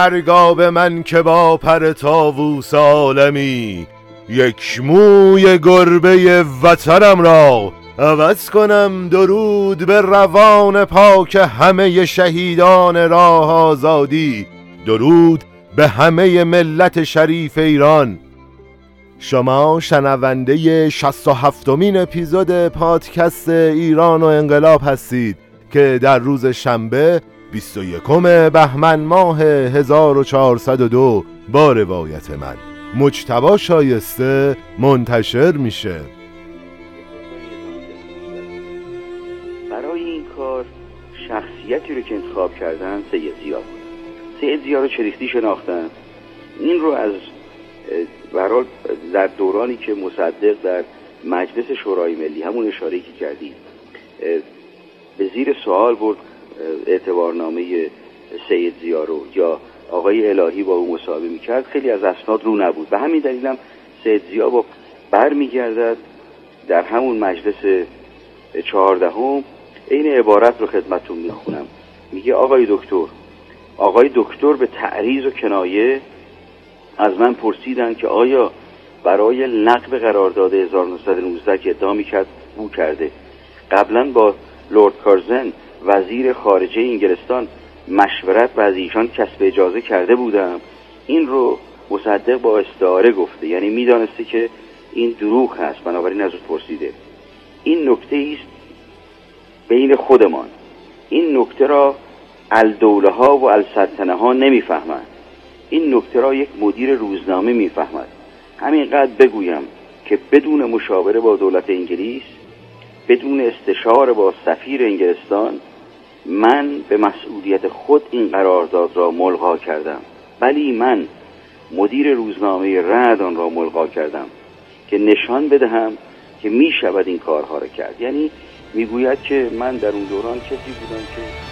مرگا به من که با پر تاووس عالمی یک موی گربه وطنم را عوض کنم درود به روان پاک همه شهیدان راه آزادی درود به همه ملت شریف ایران. شما شنونده 67 مین اپیزود پادکست ایران و انقلاب هستید که در روز شنبه 21 بهمن ماه 1402 با روایت من. مجتبا شایسته منتشر میشه. برای این کار شخصیتی رو که انتخاب کردن سید زیا بود. سید زیا رو چریختی شناختن. این رو از برحال در دورانی که مصدق در مجلس شورای ملی همون اشاره که کردی به زیر سوال برد اعتبارنامه سید زیا رو یا آقای الهی با او مصاحبه می‌کرد خیلی از اسناد رو نبود. به همین دلیلم سید زیا با میگردد در همون مجلس چهاردهم. این عبارت رو خدمتون می‌خونم. میگه آقای دکتر آقای دکتر به تعریض و کنایه از من پرسیدن که آیا برای نقب قرارداد 1919 که ادعا می‌کرد بو کرده. قبلا با لورد کارزن وزیر خارجه انگلستان مشورت و از ایشان کسب اجازه کرده بودم. این رو مصدق با استعاره گفته یعنی می‌دانسته که این دروغ هست. بنابراین از او پرسیده. این نکته است بین خودمان. این نکته را الدوله ها و السلطنه ها نمی‌فهمند. این نکته را یک مدیر روزنامه می‌فهمد. همینقدر بگویم که بدون مشاوره با دولت انگلیس بدون استشار با سفیر انگلستان من به مسئولیت خود این قرارداد را ملغا کردم. ولی من مدیر روزنامه رد آن را ملغا کردم که نشان بدهم که می شود این کارها را کرد. یعنی می‌گوید که من در اون دوران کسی بودم که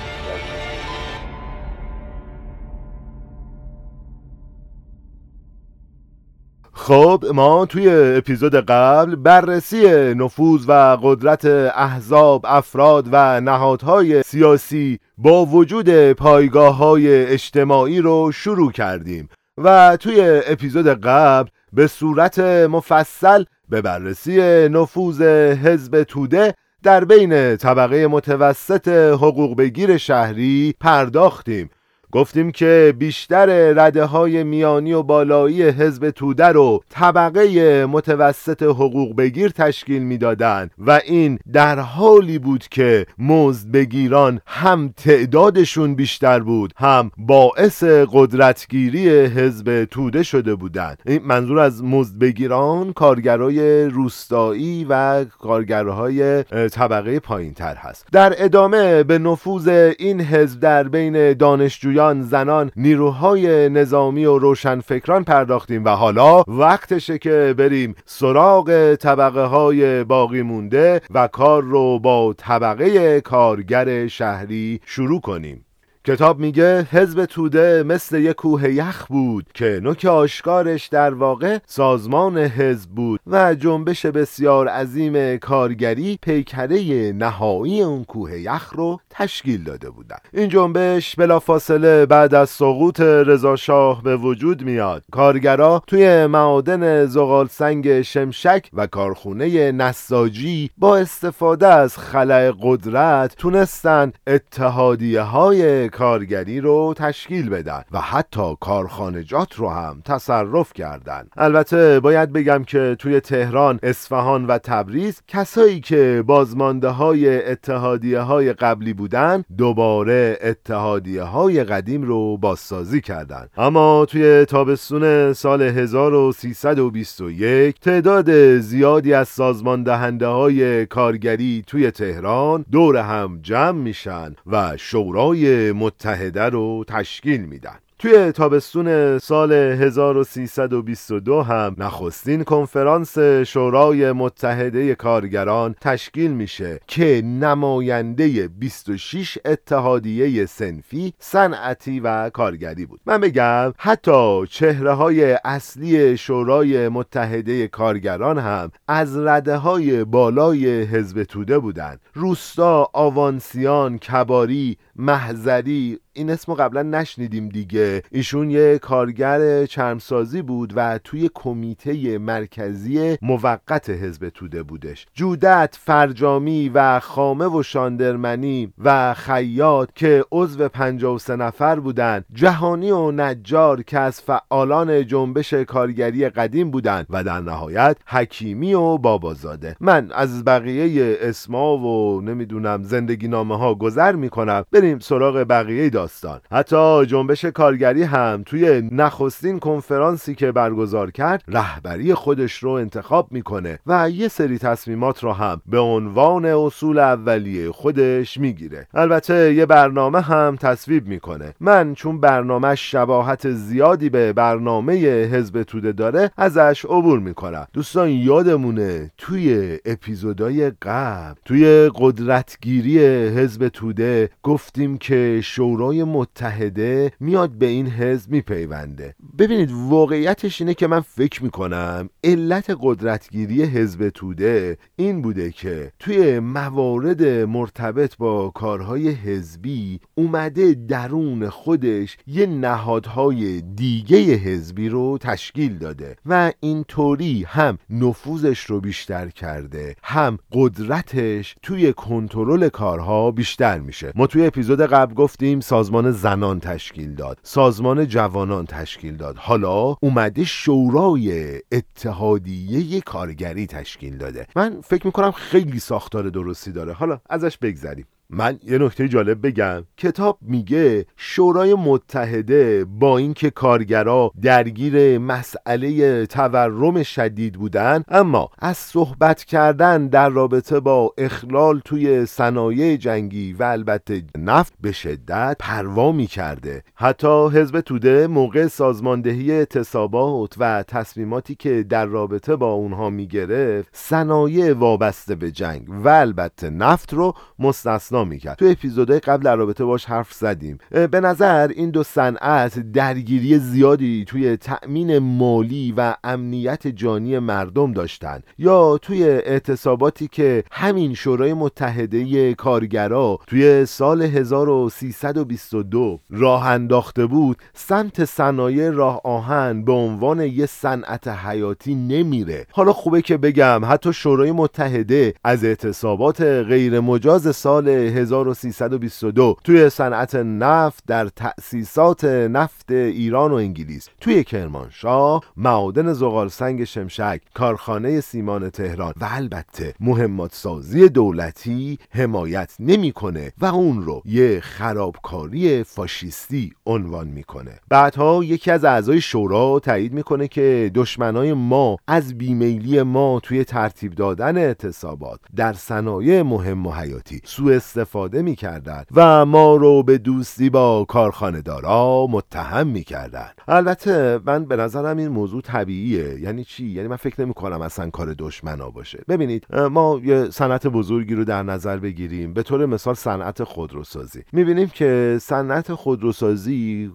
خب ما توی اپیزود قبل بررسی نفوذ و قدرت احزاب افراد و نهادهای سیاسی با وجود پایگاه های اجتماعی رو شروع کردیم و توی اپیزود قبل به صورت مفصل به بررسی نفوذ حزب توده در بین طبقه متوسط حقوق بگیر شهری پرداختیم. گفتیم که بیشتر رده های میانی و بالایی حزب توده رو طبقه متوسط حقوق بگیر تشکیل می‌دادند و این در حالی بود که مزد بگیران هم تعدادشون بیشتر بود هم باعث قدرتگیری حزب توده شده بودند. این منظور از مزد بگیران کارگرای روستایی و کارگرهای طبقه پایین تر هست. در ادامه به نفوذ این حزب در بین دانشجویان زنان نیروهای نظامی و روشنفکران پرداختیم و حالا وقتشه که بریم سراغ طبقه های باقی مونده و کار رو با طبقه کارگر شهری شروع کنیم. کتاب میگه حزب توده مثل یک کوه یخ بود که نوک آشکارش در واقع سازمان حزب بود و جنبش بسیار عظیم کارگری پیکره نهایی اون کوه یخ رو تشکیل داده بودن. این جنبش بلافاصله بعد از سقوط رضا شاه به وجود میاد. کارگرا توی معادن زغال سنگ شمشک و کارخونه نساجی با استفاده از خلع قدرت تونستن اتحادیه های کارگری رو تشکیل بدن و حتی کارخانجات رو هم تصرف کردن البته باید بگم که توی تهران، اصفهان و تبریز کسایی که بازمانده های اتحادیه های قبلی بودن دوباره اتحادیه های قدیم رو بازسازی کردند. اما توی تابستون سال 1321 تعداد زیادی از سازمان دهنده های کارگری توی تهران دور هم جمع میشن و شورای متحده رو تشکیل میدن. توی تابستون سال 1322 هم نخستین کنفرانس شورای متحده کارگران تشکیل میشه که نماینده 26 اتحادیه سنفی صنعتی و کارگری بود. من بگم حتی چهره های اصلی شورای متحده کارگران هم از رده های بالای حزب توده بودند. روستا آوانسیان کباری محضری این اسمو قبلا نشنیدیم دیگه. ایشون یه کارگر چرمسازی بود و توی کمیته مرکزی موقت حزب توده بودش. جودت فرجامی و خامه و شاندرمنی و خیاط که عضو 53 نفر بودند جهانی و نجار که از فعالان جنبش کارگری قدیم بودند و در نهایت حکیمی و بابازاده. من از بقیه اسما و نمی‌دونم زندگی نامه ها گذر می‌کنم. بریم سراغ بقیه داستان. حتی جنبش کارگری هم توی نخستین کنفرانسی که برگزار کرد رهبری خودش رو انتخاب می‌کنه و یه سری تصمیمات رو هم به عنوان اصول اولیه خودش می‌گیره. البته یه برنامه هم تصویب می‌کنه. من چون برنامه شباهت زیادی به برنامه حزب توده داره ازش عبور می‌کنم. دوستان یادمونه توی اپیزودهای قبل توی قدرتگیری حزب توده گفتیم که شورای متحده میاد به این حزب میپیونده. ببینید واقعیتش اینه که من فکر می‌کنم علت قدرتگیری حزب توده این بوده که توی موارد مرتبط با کارهای حزبی اومده درون خودش یه نهادهای دیگه حزبی رو تشکیل داده و اینطوری هم نفوذش رو بیشتر کرده هم قدرتش توی کنترل کارها بیشتر میشه. ما توی اپیزود قبل گفتیم سازمان زنان تشکیل داد. سازمان جوانان تشکیل داد. حالا اومده شورای اتحادیه کارگری تشکیل داده. من فکر می‌کنم خیلی ساختار درستی داره. حالا ازش بگذریم. من یه نکته جالب بگم. کتاب میگه شورای متحده با اینکه کارگرا درگیر مسئله تورم شدید بودن اما از صحبت کردن در رابطه با اخلال توی صنایع جنگی و البته نفت به شدت پروا می‌کرده. حتی حزب توده موقع سازماندهی اعتصابات و تصمیماتی که در رابطه با اونها می‌گرفت صنایع وابسته به جنگ و البته نفت رو مستثنا می‌کرد. تو اپیزودهای قبل در رابطه باش حرف زدیم. به نظر این دو صنعت درگیری زیادی توی تأمین مالی و امنیت جانی مردم داشتن. یا توی اعتصاباتی که همین شورای متحده کارگرا توی سال 1322 راه انداخته بود سمت صنایع راه آهن به عنوان یه صنعت حیاتی نمیره. حالا خوبه که بگم حتی شورای متحده از اعتصابات غیر مجاز سال 1322 توی صنعت نفت در تأسیسات نفت ایران و انگلیس. توی کرمانشاه معادن زغال سنگ شمشک کارخانه سیمان تهران و البته مهمات سازی دولتی حمایت نمی‌کنه و اون رو یه خرابکاری فاشیستی عنوان می‌کنه. بعدها یکی از اعضای شورا تایید می‌کنه که دشمنای ما از بیمیلی ما توی ترتیب دادن اعتصابات در صنایع مهم و حیاتی سوء استفاده می‌کردند و ما رو به دوستی با کارخانه دارا متهم می‌کردن البته من به نظرم این موضوع طبیعیه. یعنی چی؟ یعنی من فکر نمی کنم اصلا کار دشمنا باشه. ببینید ما یه صنعت بزرگی رو در نظر بگیریم. به طور مثال صنعت خودروسازی. می‌بینیم که صنعت خودروسازی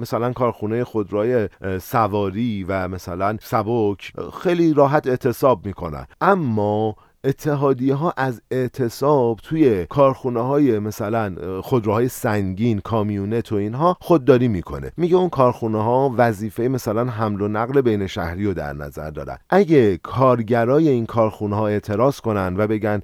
مثلا کارخونه خودروی سواری و مثلا سبک خیلی راحت اعتصاب می‌کنن. اما اتحادیه ها از اعتصاب توی کارخونه های مثلا خودروهای سنگین کامیونت و اینها خودداری می‌کنه. میگه اون کارخونه ها وظیفه مثلا حمل و نقل بین شهری رو در نظر دارن. اگه کارگرای این کارخونه ها اعتراض کنن و بگن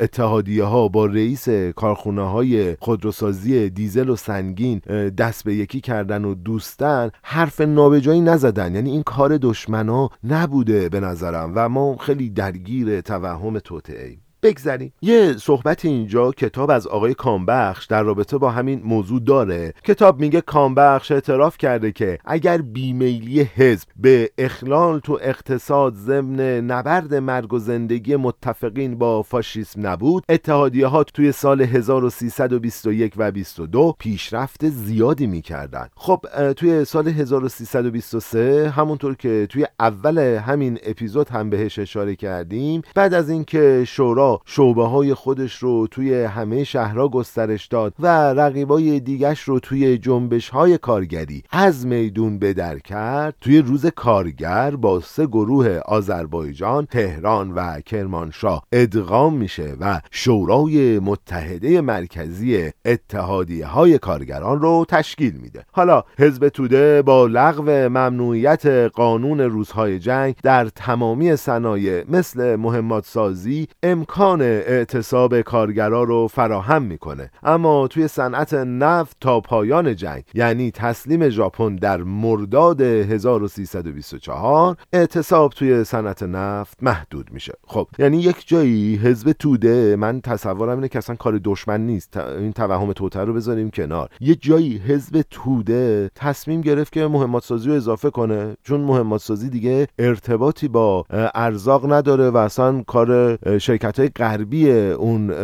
اتحادیه ها با رئیس کارخونه های خودروسازی دیزل و سنگین دست به یکی کردن و دوستن حرف نابجایی نزدن. یعنی این کار دشمنا نبوده به نظرم و ما خیلی درگیر توهم توطعه ایم بگذریم. یه صحبت اینجا کتاب از آقای کامبخش در رابطه با همین موضوع داره. کتاب میگه کامبخش اعتراف کرده که اگر بیمیلی حزب به اخلال تو اقتصاد ضمن نبرد مرگ و زندگی متفقین با فاشیسم نبود اتحادیه ها توی سال 1321 و 22 پیشرفت زیادی می‌کردن. خب توی سال 1323 همونطور که توی اول همین اپیزود هم بهش اشاره کردیم بعد از اینکه شورا شعبه های خودش رو توی همه شهرها گسترش داد و رقیبای دیگش رو توی جنبش های کارگری از میدون بدر کرد. توی روز کارگر با سه گروه آذربایجان، تهران و کرمانشاه ادغام میشه و شورای متحده مرکزی اتحادیه های کارگران رو تشکیل میده. حالا حزب توده با لغو ممنوعیت قانون روزهای جنگ در تمامی صنایع مثل مهمات سازی امکان اعتصاب کارگرا رو فراهم می‌کنه. اما توی صنعت نفت تا پایان جنگ یعنی تسلیم ژاپن در مرداد 1324 اعتصاب توی صنعت نفت محدود میشه. خب یعنی یک جایی حزب توده من تصورم اینه که اصلا کار دشمن نیست. این توهم توته رو بذاریم کنار. یه جایی حزب توده تصمیم گرفت که مهمات سازی رو اضافه کنه چون مهمات سازی دیگه ارتباطی با ارزاق نداره و اصلا کار شرکت های غربی اون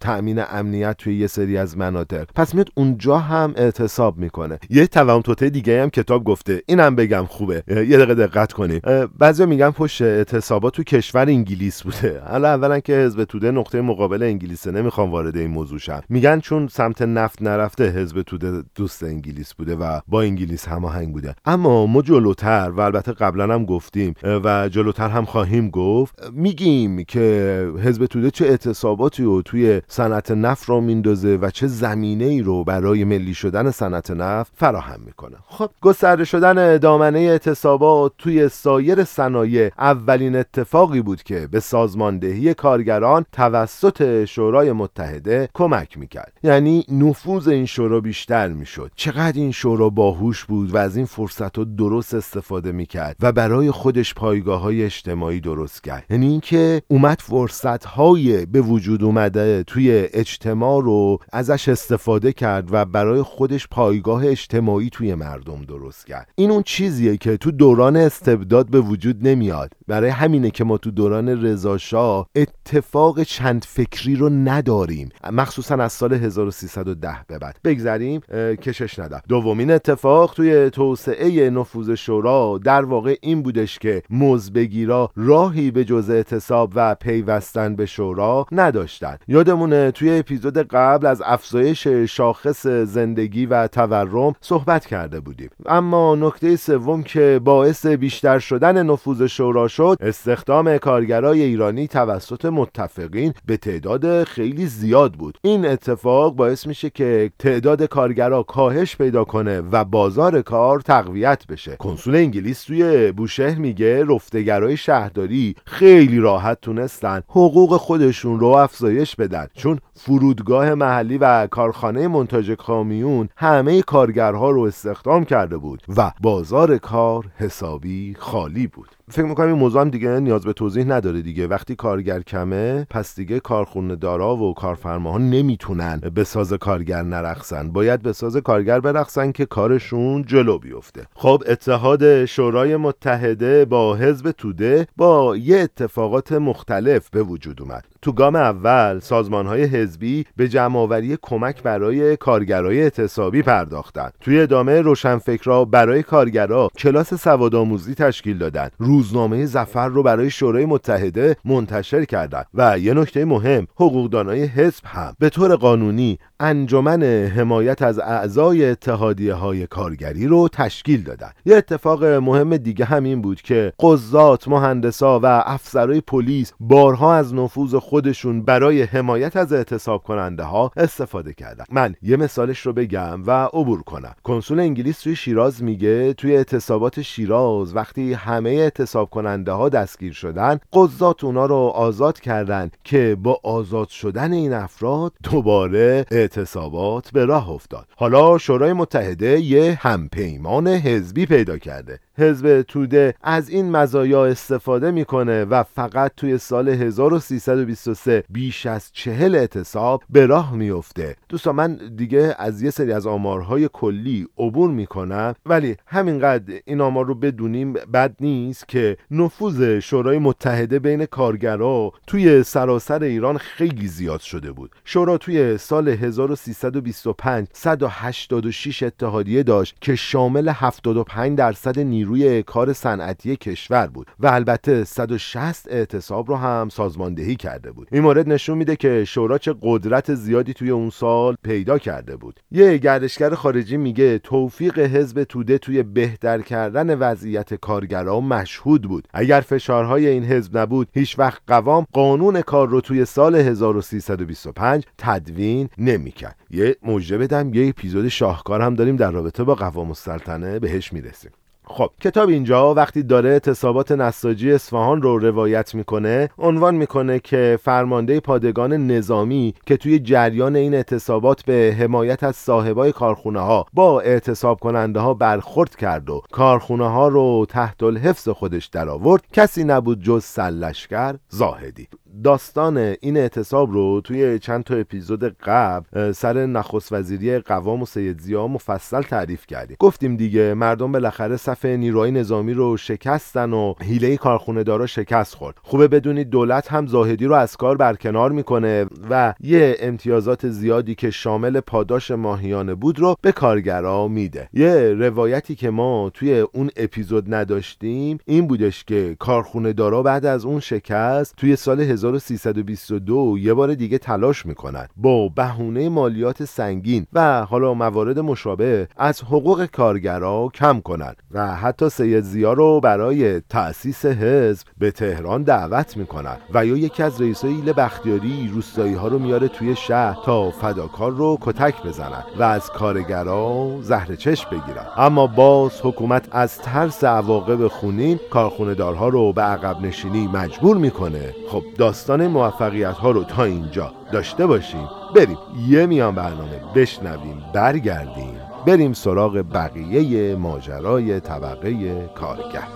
تأمین امنیت توی یه سری از مناطق. پس میاد اونجا هم اعتصاب می‌کنه. یه توهم توته دیگه هم کتاب گفته. اینم بگم خوبه. یه دقیقه دقت کنیم بعضی میگن پشت اعتصابات تو کشور انگلیس بوده. حالا اولا که حزب توده نقطه مقابل انگلیسه. نمی‌خوام وارد این موضوع شم. میگن چون سمت نفت نرفته حزب توده دوست انگلیس بوده و با انگلیس هماهنگ بوده. اما ما جلوتر و البته قبلا هم گفتیم و جلوتر هم خواهیم گفت میگیم که حزب توده چه اعتصاباتی رو توی صنعت نفت رو میندازه و چه زمینه ای رو برای ملی شدن صنعت نفت فراهم می‌کنه. خب گسترده شدن دامنه اعتصابات توی سایر صنایع اولین اتفاقی بود که به سازماندهی کارگران توسط شورای متحده کمک می‌کرد. یعنی نفوذ این شورا بیشتر می‌شد. چقدر این شورا باهوش بود و از این فرصت رو درست استفاده می‌کرد و برای خودش پایگاه های اجتماعی درست کرد. یعنی اینکه اومد فرصت های به وجود اومده توی اجتماع رو ازش استفاده کرد و برای خودش پایگاه اجتماعی توی مردم درست کرد. این اون چیزیه که تو دوران استبداد به وجود نمیاد. برای همینه که ما تو دوران رضاشاه اتفاق چند فکری رو نداریم. مخصوصا از سال 1310 به بعد. بگذریم کشش ندم دومین اتفاق توی توسعه نفوذ شورا در واقع این بودش که مزبگیرا راهی به جز اعتصاب و پیوستن به شورا نداشتن. یادمونه توی اپیزود قبل از افزایش شاخص زندگی و تورم صحبت کرده بودیم. اما نکته سوم که باعث بیشتر شدن نفوذ شورا شد استخدام کارگرای ایرانی توسط متفقین به تعداد خیلی زیاد بود. این اتفاق باعث میشه که تعداد کارگرا کاهش پیدا کنه و بازار کار تقویت بشه. کنسول انگلیس توی بوشهر میگه رفتگرای شهرداری خیلی راحت تونستن حقوق خودشون رو افزایش بدن. چون فرودگاه محلی و کارخانه منتاج کامیون همه کارگرها رو استخدام کرده بود و بازار کار حسابی خالی بود. فکر می‌کنم این موضوع هم دیگه نیاز به توضیح نداره دیگه. وقتی کارگر کمه پس دیگه کارخونه دارا و کارفرماها نمی‌تونن به ساز کارگر نرخصن باید به ساز کارگر برخصن که کارشون جلو بیفته. خب اتحاد شورای متحده با حزب توده با یه اتفاقات مختلف به وجود اومد. تو گام اول سازمان های حزبی به جمعآوری کمک برای کارگرای اعتصابی پرداختند. توی ادامه روشنفکرا برای کارگرا کلاس سوادآموزی تشکیل دادند. روزنامه زفر رو برای شورای متحده منتشر کردند. و یه نکته مهم حقوقدانای حزب هم. به طور قانونی انجمن حمایت از اعضای اتحادیه های کارگری رو تشکیل دادن. یه اتفاق مهم دیگه همین بود که قضات، مهندسا و افسرهای پلیس بارها از نفوذ خودشون برای حمایت از اعتصاب کننده ها استفاده کردن. من یه مثالش رو بگم و عبور کنم. کنسول انگلیس توی شیراز میگه توی اعتصابات شیراز وقتی همه اعتصاب کننده ها دستگیر شدن قضات اونا رو آزاد کردن که با آزاد شدن این افراد دوباره اعتصابات به راه افتاد. حالا شورای متحده یه همپیمان حزبی پیدا کرده. حزب توده از این مزایا استفاده می‌کنه و فقط توی سال 1323 بیش از چهل اعتصاب به راه میفته دوستان من دیگه از یه سری از آمارهای کلی عبور می‌کنم ولی همینقدر این آمار رو بدونیم بد نیست که نفوذ شورای متحده بین کارگرا توی سراسر ایران خیلی زیاد شده بود. شورا توی سال 1325 186 اتحادیه داشت که شامل 75 درصد نیروی نیروی کار صنعتی کشور بود و البته 160 اعتصاب رو هم سازماندهی کرده بود. این مورد نشون میده که شورا چه قدرت زیادی توی اون سال پیدا کرده بود. یه گردشگر خارجی میگه توفیق حزب توده توی بهتر کردن وضعیت کارگران مشهود بود. اگر فشارهای این حزب نبود هیچ وقت قوام قانون کار رو توی سال 1325 تدوین نمی‌کرد. یه موجه بدم یه اپیزود شاهکار هم داریم در رابطه با قوام السلطنه بهش می‌رسیم. خب کتاب اینجا وقتی داره اعتصابات نساجی اصفهان رو روایت می‌کنه عنوان می‌کنه که فرمانده پادگان نظامی که توی جریان این اعتصابات به حمایت از صاحبای کارخونه ها با اعتصاب کننده ها برخورد کرد و کارخونه ها رو تحت الحفظ خودش درآورد کسی نبود جز سلشگر زاهدی. داستان این اعتصاب رو توی چند تا اپیزود قبل سر نخست وزیری قوام و سید زیا مفصل تعریف کردیم. گفتیم دیگه مردم بالاخره صف نیروهای نظامی رو شکستن و حیله کارخونه دارا شکست خورد. خوبه بدونید دولت هم زاهدی رو از کار برکنار می‌کنه و یه امتیازات زیادی که شامل پاداش ماهیانه بود رو به کارگرا میده. یه روایتی که ما توی اون اپیزود نداشتیم این بودش که کارخونه دارا بعد از اون شکست توی سال 1322 یه بار دیگه تلاش می‌کنند با بهونه مالیات سنگین و حالا موارد مشابه از حقوق کارگرا کم کنند و حتی سید زیا رو برای تأسیس حزب به تهران دعوت می‌کنند و یا یکی از رئیسای ایل بختیاری روستایی ها رو میاره توی شهر تا فداکار رو کتک بزنن و از کارگرا زهر چشم بگیرن. اما باز حکومت از ترس عواقب خونین کارخونه دارها رو به عقب نشینی مجبور می‌کنه. خب داستان موفقیت ها رو تا اینجا داشته باشیم. بریم. یه میان برنامه بشنویم برگردیم. بریم سراغ بقیه ماجرای طبقه کارگر.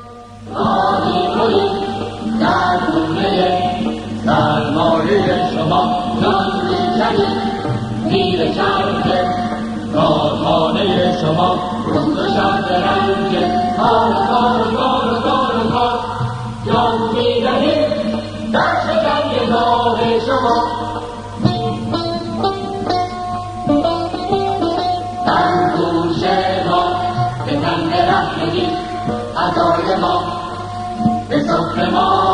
شما زیر چرخ کارخانه شما روز و شب رنگ کار کار کار کار کار جان می‌دهید در شما. تن گوش ما به تن رحمگی ادای ما به صبح ما.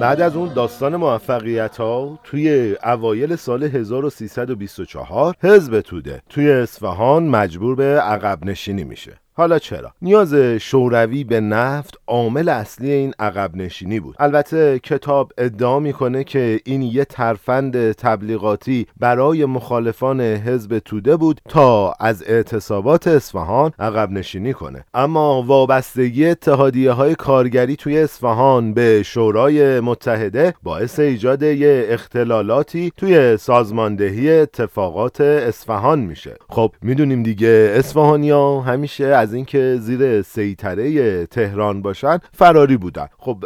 بعد از اون داستان موفقیت ها توی اوایل سال 1324 حزب توده توی اصفهان مجبور به عقب نشینی میشه. حالا چرا؟ نیاز شوروی به نفت عامل اصلی این عقب نشینی بود. البته کتاب ادعا می‌کنه که این یه ترفند تبلیغاتی برای مخالفان حزب توده بود تا از اعتصابات اصفهان عقب نشینی کنه. اما وابستگی اتحادیه های کارگری توی اصفهان به شورای متحده باعث ایجاد یه اختلالاتی توی سازماندهی اتفاقات اصفهان میشه. خب می‌دونیم دیگه اصفهانیا همیشه از اینکه زیر سیطره تهران باشن فراری بودن. خب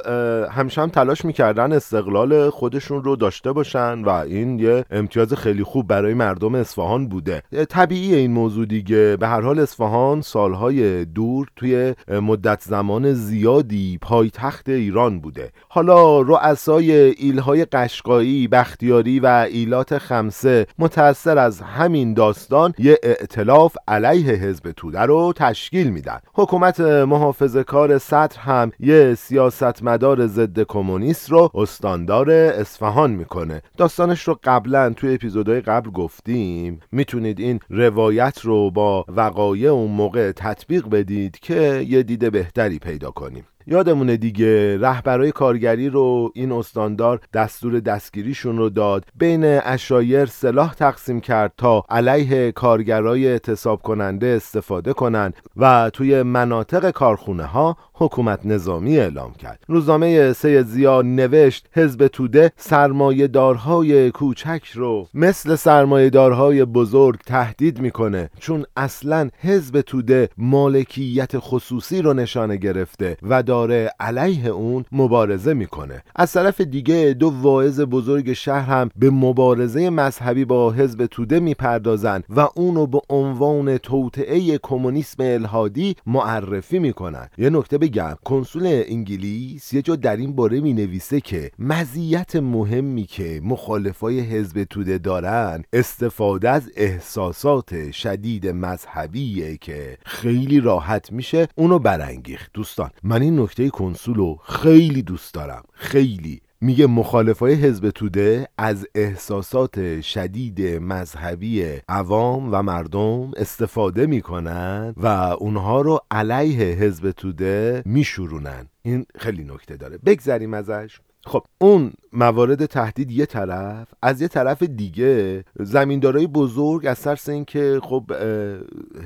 همیشه هم تلاش می‌کردن استقلال خودشون رو داشته باشن و این یه امتیاز خیلی خوب برای مردم اصفهان بوده. طبیعی این موضوع دیگه. به هر حال اصفهان سالهای دور توی مدت زمان زیادی پایتخت ایران بوده. حالا رؤسای ایلهای قشقایی بختیاری و ایلات خمسه متأثر از همین داستان یه ائتلاف علیه حزب توده رو تشکیل میدن. حکومت محافظه کار سطر هم یه سیاستمدار ضد کمونیست رو استاندار اصفهان می‌کنه. داستانش رو قبلا توی اپیزودهای قبل گفتیم. می‌تونید این روایت رو با وقایع اون موقع تطبیق بدید که یه دید بهتری پیدا کنیم. یادمونه دیگه رهبرای کارگری رو این استاندار دستور دستگیریشون رو داد. بین اشایر سلاح تقسیم کرد تا علیه کارگرای اعتصاب کننده استفاده کنند و توی مناطق کارخونه ها حکومت نظامی اعلام کرد. روزنامه سید زیا نوشت حزب توده سرمایهدارهای کوچک رو مثل سرمایهدارهای بزرگ تهدید می‌کنه چون اصلا حزب توده مالکیت خصوصی رو نشانه گرفته و داره علیه اون مبارزه می‌کنه. از طرف دیگه دو واعظ بزرگ شهر هم به مبارزه مذهبی با حزب توده می‌پردازن و اونو به عنوان توطعه کمونیسم الهادی معرفی می‌کنن. یه نکته بگم کنسول انگلیس یه جا در این باره می نویسه که مزیت مهمی که مخالفای حزب توده دارن استفاده از احساسات شدید مذهبیه که خیلی راحت میشه اونو برانگیخت. دوستان من این نکته کنسول رو خیلی دوست دارم. خیلی. میگه مخالفای حزب توده از احساسات شدید مذهبی عوام و مردم استفاده می‌کنن و اونها رو علیه حزب توده میشورونن. این خیلی نکته داره. بگذریم ازش. خب اون موارد تهدید یه طرف از یه طرف دیگه زمیندارای بزرگ از ترس اینکه خب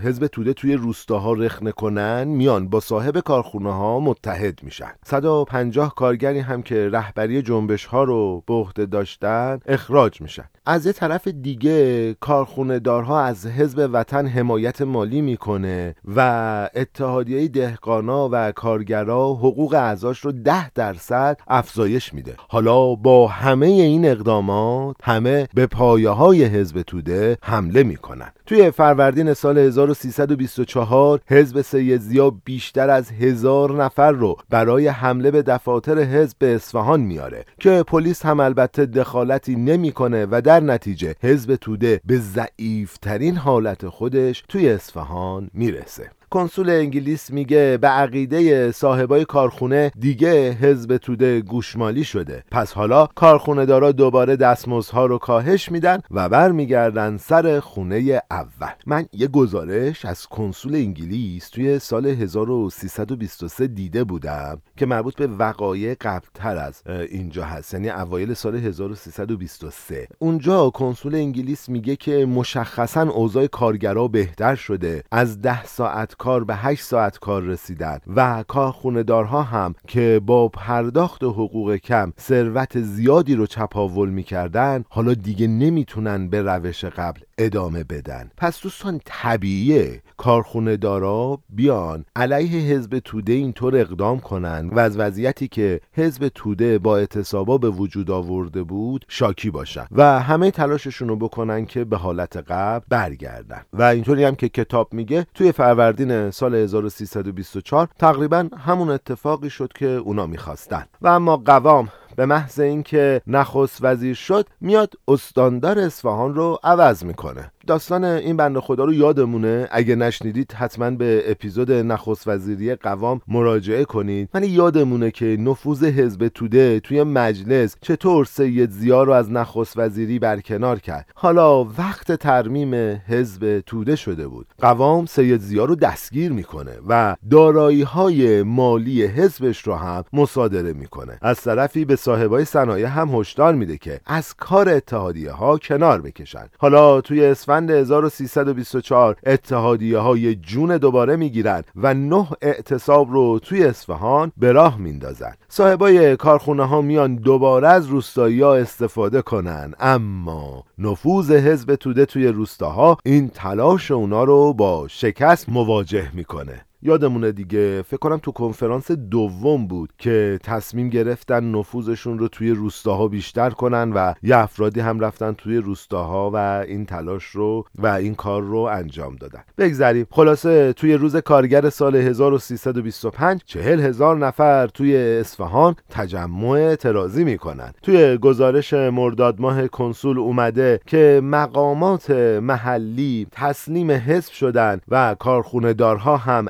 حزب توده توی روستاها رخنه کنن میان با صاحب کارخونه ها متحد میشن. 150 کارگری هم که رهبری جنبش ها رو به عهده داشتن اخراج میشن. از یه طرف دیگه کارخونه دارها از حزب وطن حمایت مالی می‌کنه و اتحادیه دهقانا و کارگرا حقوق اعضاش رو ده درصد افزایش میده. حالا با همه این اقدامات همه به پایه های حزب توده حمله می‌کنن. توی فروردین سال 1324 حزب سید زیا بیشتر از هزار نفر رو برای حمله به دفاتر حزب به اصفهان میاره که پلیس هم البته دخالتی نمی‌کنه و در نتیجه حزب توده به ضعیفترین حالت خودش توی اصفهان می‌رسه. کنسول انگلیس میگه به عقیده صاحبای کارخونه دیگه حزب توده گوشمالی شده. پس حالا کارخونه دارا دوباره دستمزدها رو کاهش میدن و برمیگردن سر خونه اول. من یه گزارش از کنسول انگلیس توی سال 1323 دیده بودم که مربوط به وقایع قبلتر از اینجا هست. یعنی اوایل سال 1323 اونجا کنسول انگلیس میگه که مشخصا اوضاع کارگرا بهتر شده. از ده ساعت کار به 8 ساعت کار رسیدن و کارخونهدارها هم که با پرداخت حقوق کم ثروت زیادی رو چپاول می‌کردن حالا دیگه نمی‌تونن به روش قبل ادامه بدن. پس دوستان طبیعیه. کارخونه دارا بیان علیه حزب توده اینطور اقدام کنن و از وضعیتی که حزب توده با اعتصابا به وجود آورده بود شاکی باشن. و همه تلاششون رو بکنن که به حالت قبل برگردن. و اینطوری هم که کتاب میگه توی فروردین سال 1324 تقریبا همون اتفاقی شد که اونا می‌خواستن. و اما قوام به محض اینکه نخست وزیر شد میاد استاندار اصفهان رو عوض می‌کنه. داستان این بنده خدا رو یادمونه. اگه نشنیدید حتما به اپیزود نخست وزیری قوام مراجعه کنید. من یادمونه که نفوذ حزب توده توی مجلس چطور سید زیا رو از نخست وزیری برکنار کرد. حالا وقت ترمیم حزب توده شده بود. قوام سید زیا رو دستگیر می‌کنه و دارایی های مالی حزبش رو هم مصادره می‌کنه. از طرفی به صاحبای صنایع هم هشدار میده که از کار اتحادیه ها کنار بکشن. حالا توی اسفند 1324 اتحادیه های جون دوباره می‌گیرن و نه اعتصاب رو توی اصفهان به راه میندازن صاحبای کارخونه ها میان دوباره از روستایی ها استفاده کنن اما نفوذ حزب توده توی روستاها این تلاش اونا رو با شکست مواجه می‌کنه. یادمونه دیگه فکر کنم تو کنفرانس دوم بود که تصمیم گرفتن نفوذشون رو توی روستاها بیشتر کنن و یه افرادی هم رفتن توی روستاها و این تلاش رو و این کار رو انجام دادن. بگذریم. خلاصه توی روز کارگر سال 1325 چهل هزار نفر توی اصفهان تجمع اعتراضی می‌کنن. توی گزارش مرداد ماه کنسول اومده که مقامات محلی تسلیم حزب شدن و کارخونه دارها هم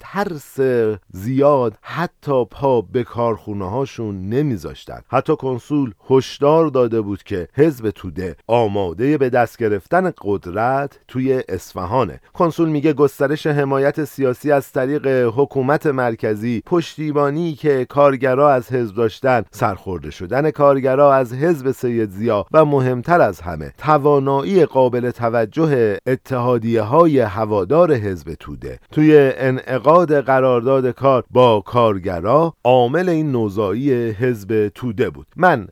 ترس زیاد حتی پا به کارخونه هاشون نمیذاشتن. حتی کنسول هشدار داده بود که حزب توده آماده به دست گرفتن قدرت توی اصفهانه. کنسول میگه گسترش حمایت سیاسی از طریق حکومت مرکزی پشتیبانی که کارگرا از حزب داشتن سرخورده شدن کارگرا از حزب سید زیا و مهمتر از همه توانایی قابل توجه اتحادیه های هوادار حزب توده توی انعقاد قرارداد کار با کارگرا عامل این نوزایی حزب توده بود. من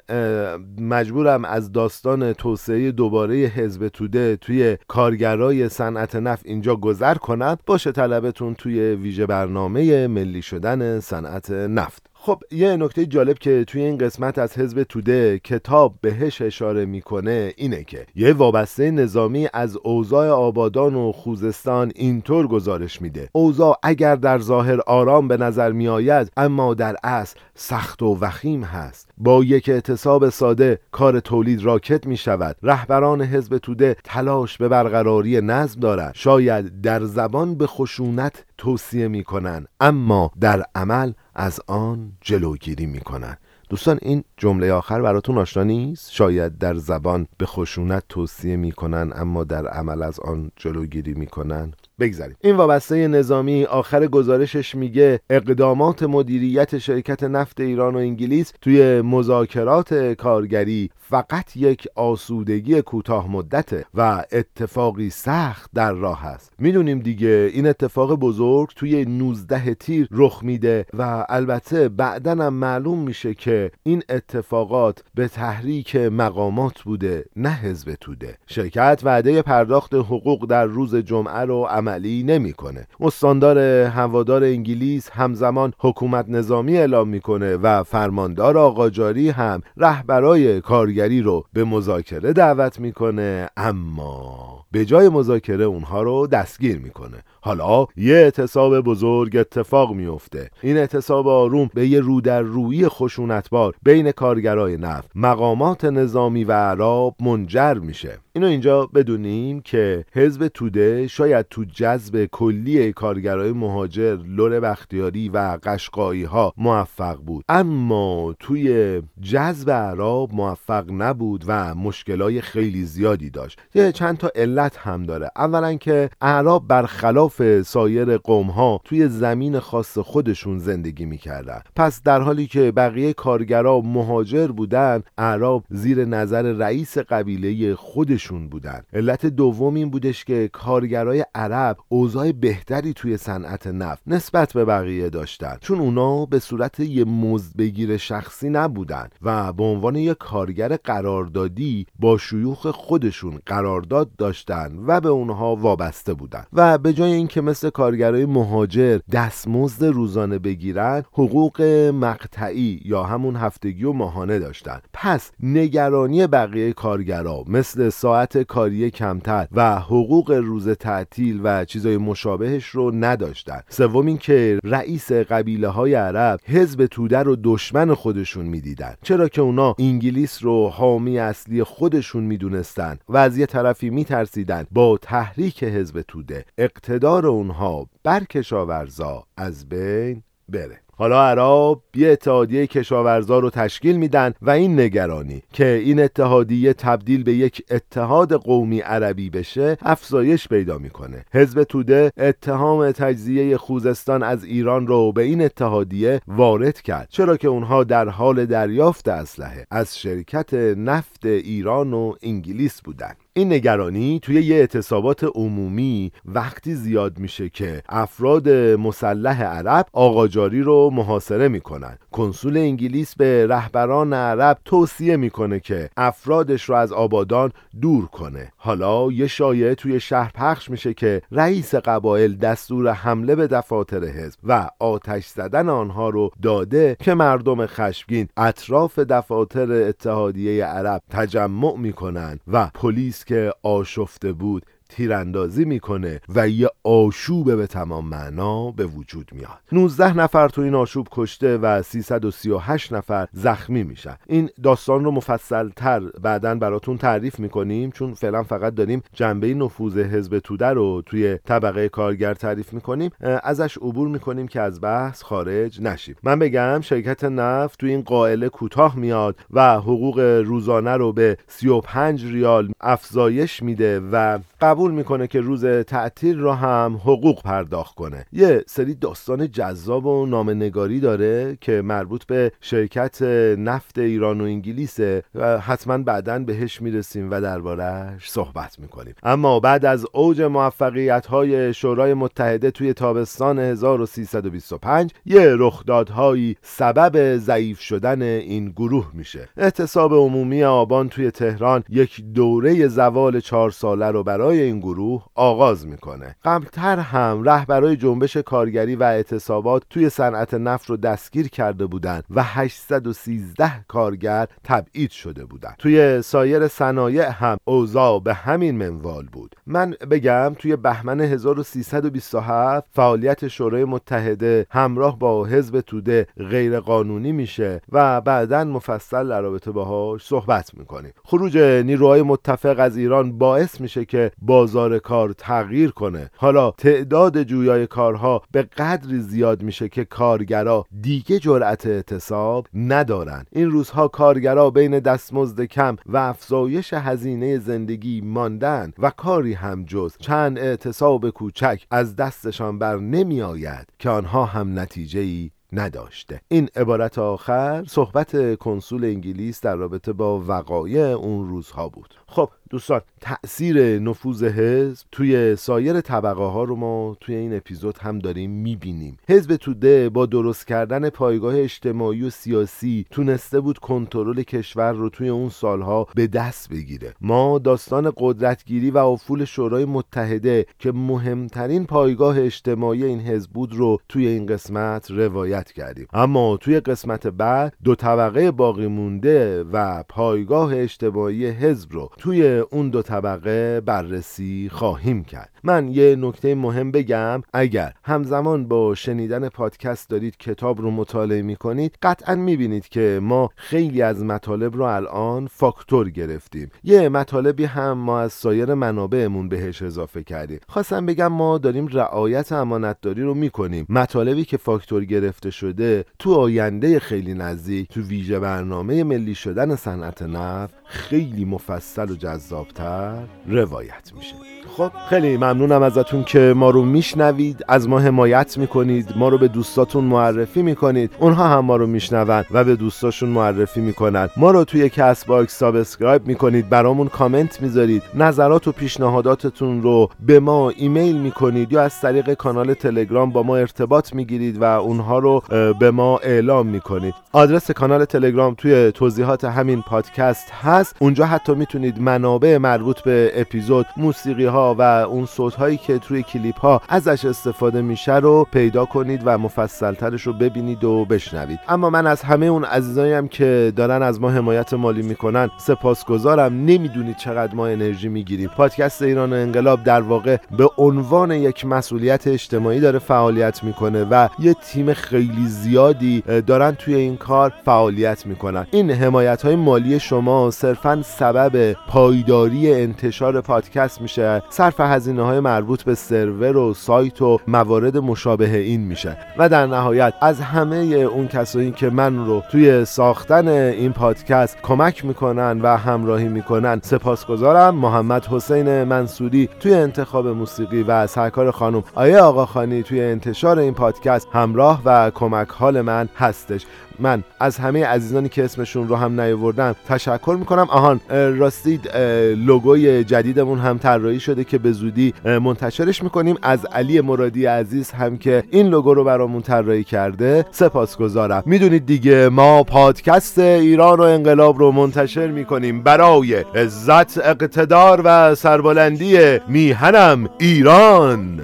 مجبورم از داستان توسعه دوباره حزب توده توی کارگرای صنعت نفت اینجا گذر کنم. باشه طلبتون توی ویژه برنامه ملی شدن صنعت نفت. خب یه نکته جالب که توی این قسمت از حزب توده کتاب بهش اشاره می‌کنه اینه که یه وابسته نظامی از اوضاع آبادان و خوزستان اینطور گزارش میده. اوضاع اگر در ظاهر آرام به نظر میآید اما در اصل سخت و وخیم هست. با یک اعتصاب ساده کار تولید راکت می شود رهبران حزب توده تلاش به برقراری نظم دارند. شاید در زبان به خشونت توصیه می کنند اما در عمل از آن جلوگیری می کنند دوستان این جمله آخر براتون آشنا نیست؟ شاید در زبان به خشونت توصیه می‌کنن اما در عمل از آن جلوگیری می‌کنن. بگذاریم. این وابسته نظامی آخر گزارشش میگه اقدامات مدیریت شرکت نفت ایران و انگلیس توی مذاکرات کارگری فقط یک آسودگی کوتاه مدته و اتفاقی سخت در راه است. می‌دونیم دیگه این اتفاق بزرگ توی 19 تیر رخ میده و البته بعدا هم معلوم میشه که این اتفاقات به تحریک مقامات بوده نه حزب توده. شرکت وعده پرداخت حقوق در روز جمعه رو عملی نمی‌کنه. استاندار هوادار انگلیس همزمان حکومت نظامی اعلام می‌کنه و فرماندار آقاجاری هم رهبرای کارگر رو به مذاکره دعوت می‌کنه اما به جای مذاکره اونها رو دستگیر می‌کنه. حالا یه اعتصاب بزرگ اتفاق میفته این اعتصاب آروم به یه رو در روی خشونتبار بین کارگرای نفت. مقامات نظامی و عرب منجر میشه. اینو اینجا بدونیم که حزب توده شاید تو جذب کلی کارگرای مهاجر لور بختیاری و قشقایی ها موفق بود. اما توی جذب عرب موفق نبود و مشکلای خیلی زیادی داشت. یه چند تا علت هم داره. اولا که اعراب برخلاف سایر قوم ها توی زمین خاص خودشون زندگی می‌کردن. پس در حالی که بقیه کارگرا مهاجر بودن اعراب زیر نظر رئیس قبیله خودشون بودن. علت دوم این بودش که کارگرای عرب اوضاع بهتری توی صنعت نفت نسبت به بقیه داشتن. چون اونا به صورت یه مزد بگیر شخصی نبودن و به عنوان یه کارگر قراردادی با شیوخ خودشون قرارداد داشتن و به اونها وابسته بودن. و به جای اینکه مثل کارگرای مهاجر دستمزد روزانه بگیرن حقوق مقطعی یا همون هفتگی و ماهانه داشتن. پس نگرانی بقیه کارگرا مثل ساعت کاری کمتر و حقوق روز تعطیل و چیزای مشابهش رو نداشتن. سوم اینکه رئیس قبیله های عرب حزب توده رو دشمن خودشون می‌دیدن. چرا که اونا انگلیس رو حامی اصلی خودشون می‌دونستن و از یه طرفی میترسیدن با تحریک حزب توده. اقتدار اونها بر کشاورزا از بین بره. حالا عرب یه اتحادیه کشاورزا رو تشکیل میدن و این نگرانی که این اتحادیه تبدیل به یک اتحاد قومی عربی بشه افزایش پیدا می‌کنه. حزب توده اتهام تجزیه خوزستان از ایران رو به این اتحادیه وارد کرد چرا که اونها در حال دریافت اسلحه از شرکت نفت ایران و انگلیس بودند این نگرانی توی یه اعتصابات عمومی وقتی زیاد میشه که افراد مسلح عرب آقاجاری رو محاصره می‌کنن. کنسول انگلیس به رهبران عرب توصیه می‌کنه که افرادش رو از آبادان دور کنه. حالا یه شایعه توی شهر پخش میشه که رئیس قبایل دستور حمله به دفاتر حزب و آتش زدن آنها رو داده که مردم خشمگین اطراف دفاتر اتحادیه عرب تجمع می‌کنن و پلیس که آشفته بود. تیراندازی می‌کنه و یه آشوب به تمام معنا به وجود میاد. 19 نفر تو این آشوب کشته و 338 نفر زخمی میشن. این داستان رو مفصل تر بعدا براتون تعریف می‌کنیم چون فعلا فقط داریم جنبه نفوذ حزب توده رو توی طبقه کارگر تعریف می‌کنیم. ازش عبور می‌کنیم که از بحث خارج نشیم. من بگم شرکت نفت توی این قائله کوتاه میاد و حقوق روزانه رو به 35 ریال افزایش میده و قبول قبول می‌کنه که روز تعطیل رو هم حقوق پرداخت کنه. یه سری داستان جذاب و نامنگاری داره که مربوط به شرکت نفت ایران و انگلیسه و حتما بعدا بهش می‌رسیم و دربارهش صحبت می‌کنیم. اما بعد از اوج موفقیت های شورای متحده توی تابستان 1325 یه رخدادهایی سبب ضعیف شدن این گروه میشه. اعتصاب عمومی آبان توی تهران یک دوره زوال چهار ساله رو برای این گروه آغاز می‌کنه. قبلتر هم رهبرای جنبش کارگری و اعتصابات توی صنعت نفت رو دستگیر کرده بودند و 813 کارگر تبعید شده بودند توی سایر صنایع هم اوضاع به همین منوال بود. من بگم توی بهمن 1327 فعالیت شورای متحده همراه با حزب توده غیر قانونی میشه و بعدا مفصل در رابطه باهاش صحبت می‌کنیم. خروج نیروهای متفق از ایران باعث میشه که بازار کار تغییر کنه. حالا تعداد جویای کارها به قدری زیاد میشه که کارگرا دیگه جرأت اعتصاب ندارن. این روزها کارگرا بین دستمزد کم و افزایش هزینه زندگی ماندن و کاری هم جز چند اعتصاب کوچک از دستشان بر نمی آید که آنها هم نتیجه ای نداشته. این عبارت آخر صحبت کنسول انگلیس در رابطه با وقایع اون روزها بود. خب دوستان تأثیر نفوذ حزب توی سایر طبقه ها رو ما توی این اپیزود هم داریم می‌بینیم. حزب توده با درست کردن پایگاه اجتماعی و سیاسی تونسته بود کنترل کشور رو توی اون سالها به دست بگیره. ما داستان قدرتگیری و افول شورای متحده که مهمترین پایگاه اجتماعی این حزب بود رو توی این قسمت روایت کردیم. اما توی قسمت بعد دو طبقه باقی مونده و پایگاه اجتماعی حزب رو توی اون دو طبقه بررسی خواهیم کرد. من یه نکته مهم بگم. اگر همزمان با شنیدن پادکست دارید کتاب رو مطالعه می کنید قطعا می بینید که ما خیلی از مطالب رو الان فاکتور گرفتیم. یه مطالبی هم ما از سایر منابعمون بهش اضافه کردیم. خواستم بگم ما داریم رعایت امانتداری رو می کنیم مطالبی که فاکتور گرفته شده تو آینده خیلی نزدیک تو ویژه برنامه ملی شدن صنعت نفت خیلی مفصل و جذابتر روایت میشه. خب خیلی ممنونم ازتون که ما رو میشنوید. از ما حمایت می‌کنید. ما رو به دوستاتون معرفی می‌کنید. اونها هم ما رو میشنوند و به دوستاشون معرفی می‌کنند ما رو توی Castbox subscribe می‌کنید. برامون کامنت می‌ذارید. نظرات و پیشنهاداتتون رو به ما ایمیل می‌کنید یا از طریق کانال تلگرام با ما ارتباط می‌گیرید و اونها رو به ما اعلام می‌کنید. آدرس کانال تلگرام توی توضیحات همین پادکست هست. اونجا حتی می‌تونید منابع مربوط به اپیزود موسیقی ها و اون صوت هایی که توی کلیپ ها ازش استفاده میشه رو پیدا کنید و مفصلترش رو ببینید و بشنوید. اما من از همه اون عزیزاییم که دارن از ما حمایت مالی می‌کنن سپاسگزارم. نمی‌دونید چقدر ما انرژی می‌گیریم. پادکست ایران و انقلاب در واقع به عنوان یک مسئولیت اجتماعی داره فعالیت می‌کنه و یه تیم خیلی زیادی دارن توی این کار فعالیت می‌کنن. این حمایت های مالی شما صرفا سبب پایداری انتشار پادکست میشه. صرف هزینه های مربوط به سرور و سایت و موارد مشابه این میشه. و در نهایت از همه اون کسایی که من رو توی ساختن این پادکست کمک می‌کنن و همراهی می‌کنن سپاسگزارم. محمد حسین منصوری توی انتخاب موسیقی و سرکار خانم. آیه آقا خانی توی انتشار این پادکست همراه و کمک حال من هستش. من از همه عزیزانی که اسمشون رو هم نیاوردم تشکر می‌کنم. آهان راستید لوگوی جدیدمون هم طراحی شده که به زودی منتشرش می‌کنیم. از علی مرادی عزیز هم که این لوگو رو برامون طراحی کرده سپاسگزارم. می‌دونید دیگه ما پادکست ایران و انقلاب رو منتشر می‌کنیم برای عزت اقتدار و سربلندی میهنم ایران.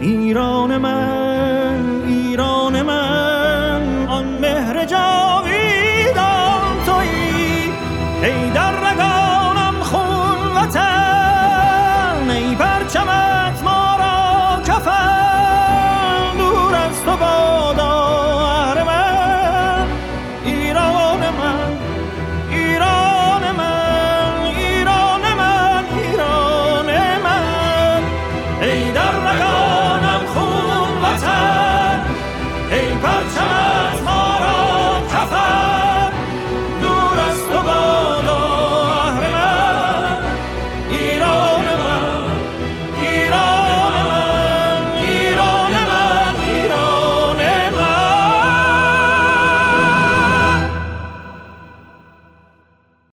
ایران من